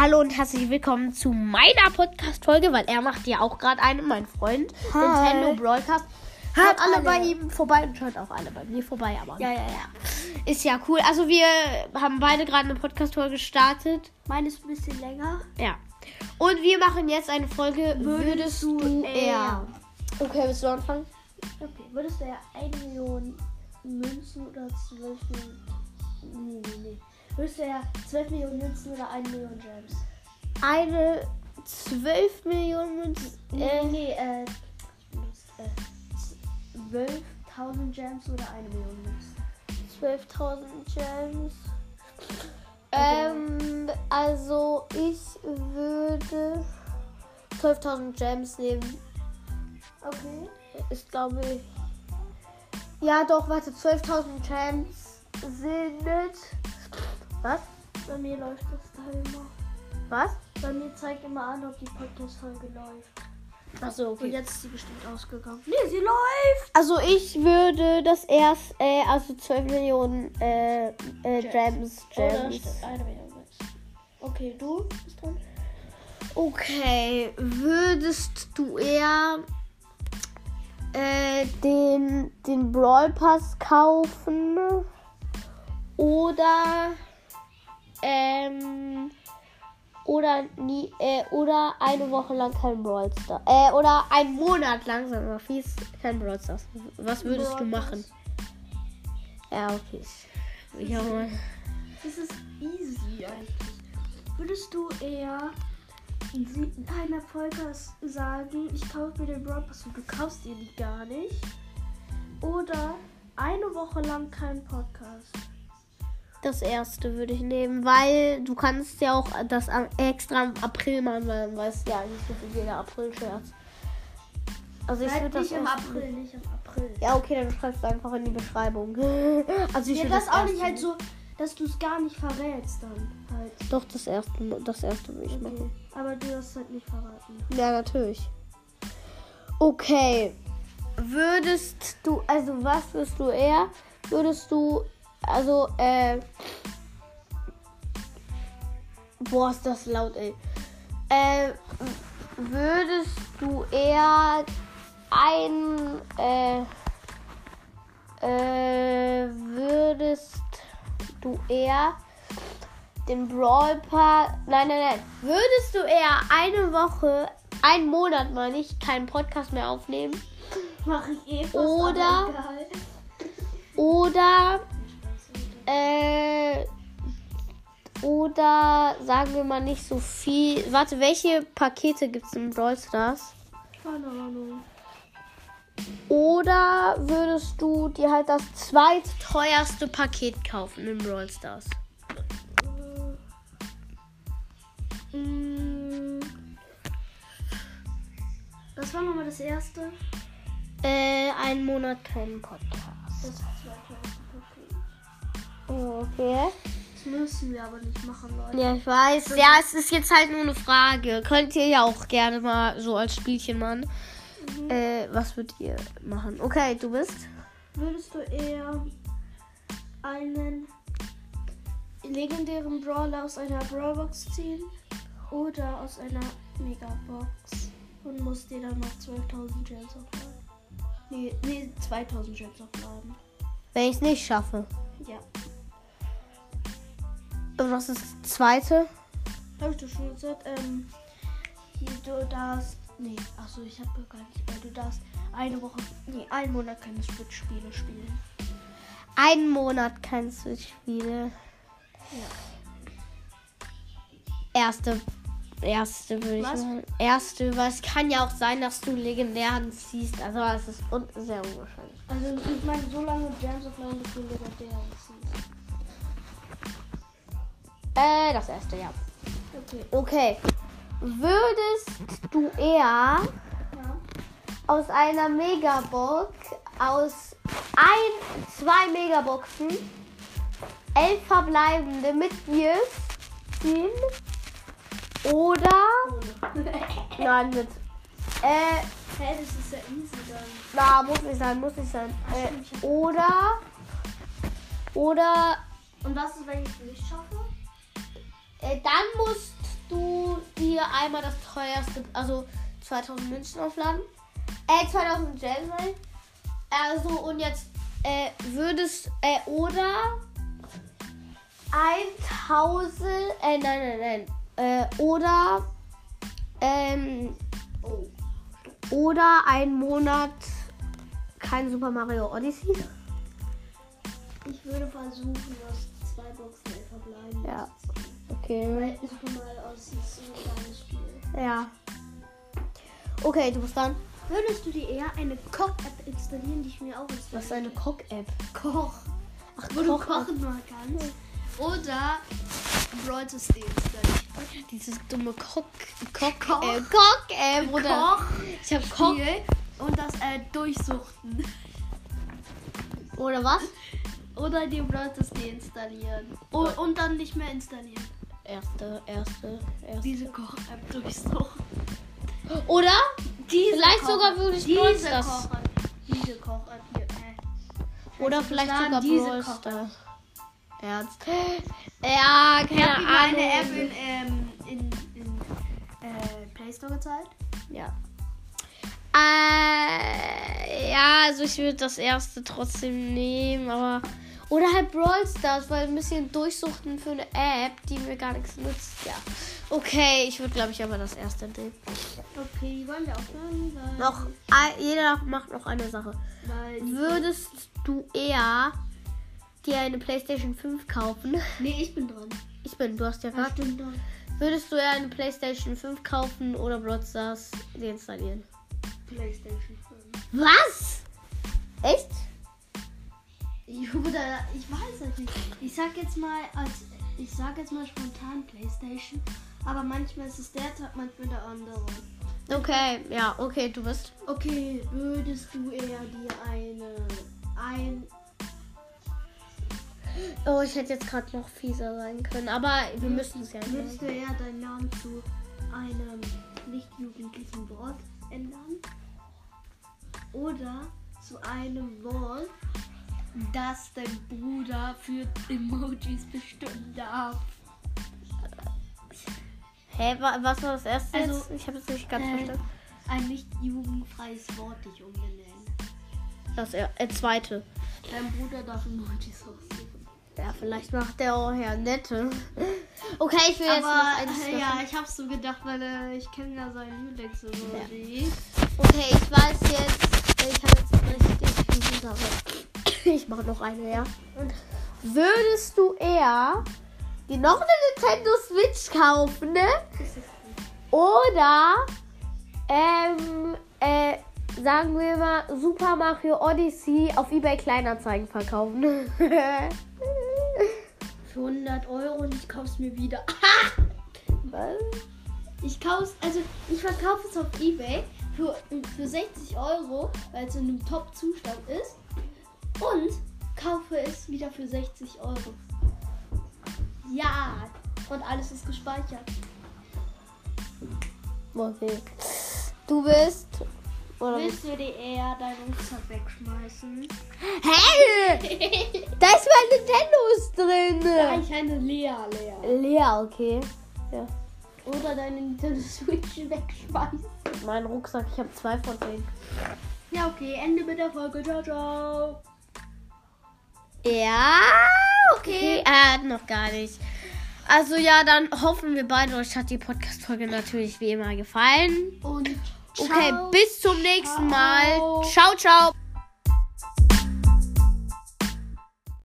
Hallo und herzlich willkommen zu meiner Podcast-Folge, weil er macht ja auch gerade eine, mein Freund. Hi. Nintendo Broadcast. Hört alle, alle. bei ihm vorbei und schaut auch alle bei mir vorbei, aber Ja, ja, ja. ist ja cool. Also wir haben beide gerade eine Podcast-Folge gestartet. Meine ist ein bisschen länger. Ja. Und wir machen jetzt eine Folge Würdest, Würdest du, eher? eher? Okay, willst du anfangen? Okay, würdest du ja 1 Million Münzen oder 12 Millionen. Nee, nee, nee. Würdest du ja 12 Millionen Münzen oder 1 Million Gems? Eine 12 Millionen Münzen. Nee, Äh, nee, äh. äh 12.000 Gems oder 1 Million Münzen? 12.000 Gems. Ähm, also ich würde 12.000 Gems nehmen. Okay. Ist glaube ich. Ja, doch, warte, 12.000 Gems sind. Was? Bei mir läuft das Timer. Was? Bei mir zeigt immer an, ob die Podcast-Folge läuft. Achso, Und jetzt ist sie bestimmt ausgegangen. Nee, sie läuft! Also ich würde das erst, äh, also 12 Millionen äh, äh, Gems, Gems. Okay, du bist dran. Okay, würdest du eher äh, den, den Brawl Pass kaufen oder ähm, oder nie äh, oder eine Woche lang kein Brawl Stars äh, oder einen Monat lang sagen wir fies kein Brawl Stars. Was würdest du Brawl machen? Ja, okay. Ja, Mann. Das ist easy eigentlich. Würdest du eher in einer Podcast sagen, ich kaufe mir den Brawl Pass und du kaufst dir die gar nicht? Oder eine Woche lang kein Podcast? Das erste würde ich nehmen, weil du kannst ja auch das extra im April machen, weil man weiß ja eigentlich so viel jeder April-Scherz. Also ich Nein, würde das nicht im April, nicht im April. Ja, okay, dann schreibst du einfach in die Beschreibung. Also ich Ja, würde das auch nicht halt so, dass du es gar nicht verrätst dann halt. Doch, das erste, das erste würde ich Okay. machen. Aber du hast halt nicht verraten. Ja, natürlich. Okay. Würdest du, also was würdest du eher? Würdest du, also, äh. Boah, ist das laut, ey. Äh, würdest du eher ein, äh, äh, würdest du eher den Brawl Pass. Nein, nein, nein. Würdest du eher eine Woche, einen Monat meine ich, keinen Podcast mehr aufnehmen? Mach ich eh fast, Oder-. Oder, äh, oder sagen wir mal nicht so viel. Warte, welche Pakete gibt es in Brawl Stars? Keine Ahnung. Oder würdest du dir halt das zweitteuerste Paket kaufen in Brawl Stars? Mm. Was war nochmal das erste? Äh, einen Monat keinen Podcast. Das zweite. Okay. Oh, Okay. Das müssen wir aber nicht machen, Leute. Ja, ich weiß. Ja, es ist jetzt halt nur eine Frage. Könnt ihr ja auch gerne mal so als Spielchen machen. Äh, was würdet ihr machen? Okay, du bist? Würdest du eher einen legendären Brawler aus einer Brawlbox ziehen oder aus einer Megabox und musst dir dann noch 12.000 Gems aufladen? Nee, nee 2.000 Gems aufladen. Wenn ich es nicht schaffe. Ja. Was ist das zweite? Habe ich doch schon gesagt. Ähm, hier, du darfst. Nee, achso, ich habe gar nicht mehr. Du darfst eine Woche. Nee, einen Monat keine Switch-Spiele spielen. Einen Monat kein Switch-Spiele. Erste. Erste würde ich machen. Erste, weil es kann ja auch sein, dass du legendären ziehst. Also es ist un sehr unwahrscheinlich. Also, ich meine, so lange Gems aufladen, bis du legendär ziehst. Äh, das erste, ja. Okay. Okay. Würdest du eher Ja. aus einer Megabox, aus ein, zwei Megaboxen, elf verbleibende mit dir ziehen? Oder, nein, mit, äh, Hä, das ist ja easy dann. na, muss nicht sein, muss nicht sein. Äh, oder, oder Und was ist, wenn ich es nicht schaffe? Äh, dann musst du dir einmal das teuerste, also 2000 Münzen aufladen. Äh, 2000 Gems. mein. Also, und jetzt äh, würdest, äh, oder 1000, äh, nein, nein, nein. Äh, oder, ähm, Oh. oder ein Monat kein Super Mario Odyssey. Ich würde versuchen, dass zwei Boxen verbleiben. Ja. Okay. Weil Super Mario Odyssey ist so ein kleines Spiel. Ja. Okay, du bist dann. Würdest du dir eher eine Koch-App installieren, die ich mir auch installiere? Was ist eine Cock-App? Koch. Ach, Wo du Koch-App. kochen mal kannst. Oder Brawl Steel installieren. Dieses dumme Cock, Cock, Koch. äh, Cock-App oder? Koch. Ich hab. Spiel und das äh, Durchsuchten. Oder was? Oder die Brawl to Steel installieren. O und dann nicht mehr installieren. Erste, erste, erste. Diese Koch-App durchsuchen. Oder? Diese Vielleicht Koch- sogar wirklich Brawl diese. Koch-App. Diese Koch-App hier. Äh. Oder vielleicht sogar diese Brawl. Stars. Ernst? Ja, Ich keine habe ihm Ahnung. eine App in, ähm, in, in äh, Play Store gezeigt. Ja. Äh, ja, also ich würde das erste trotzdem nehmen, aber. Oder halt Brawl Stars, weil ein bisschen durchsuchten für eine App, die mir gar nichts nützt. Ja. Okay, ich würde, glaube ich, aber das erste nehmen. Okay, wollen wir aufhören? Noch, jeder macht noch eine Sache. Die- Würdest du eher dir eine PlayStation 5 kaufen? Nee, ich bin dran. Ich bin, du hast ja gerade. Würdest du eher eine PlayStation 5 kaufen oder Brawl Stars deinstallieren? PlayStation 5. Was? Sag jetzt mal, als, ich sag jetzt mal spontan PlayStation. Aber manchmal ist es der Tag, manchmal der andere. Okay, ja, okay, du bist. Okay, würdest du eher dir eine ein Oh, ich hätte jetzt gerade noch fieser sein können, aber wir müssen es ja würdest nicht. du eher deinen Namen zu einem nicht jugendlichen Wort ändern? Oder zu einem Wort, das dein Bruder für Emojis bestimmen darf? Hä, wa- was war das erste Also, jetzt? Ich habe es nicht ganz äh, verstanden. Ein nicht jugendfreies Wort dich umbenennen. Das er, äh, zweite. Dein Bruder darf Emojis aussuchen. Ja, vielleicht macht der auch ja nette. Okay, ich will jetzt noch Aber eins äh, machen. ja, ich hab's so gedacht, weil äh, ich kenne ja seinen Lieblings-Emoji. Okay, ich weiß jetzt. Ich habe jetzt richtig gute Sache. Ich mache noch eine, ja. Würdest du eher dir noch eine Nintendo Switch kaufen, ne? Oder ähm, äh, sagen wir mal Super Mario Odyssey auf eBay Kleinanzeigen verkaufen. Für 100 Euro und ich kauf's mir wieder. Was? Ich kauf's, also ich verkaufe es auf Ebay für, für 60 Euro, weil es in einem Top-Zustand ist. Und kaufe es wieder für 60 Euro. Ja, und alles ist gespeichert. Okay. Du bist. Oder Willst du dir eher deinen Rucksack wegschmeißen? Hä? da ist mein Nintendos drin. Da ich eine Lea leer. Leer, okay. Ja. Oder deine Nintendo Switch wegschmeißen. Mein Rucksack, ich habe zwei von zehn. Ja, okay, Ende mit der Folge. Ciao, ciao. Ja, okay. Äh, noch gar nicht. Also ja, dann hoffen wir beide, euch hat die Podcast-Folge natürlich wie immer gefallen. Und Okay, ciao. bis zum nächsten Mal. Ciao, ciao.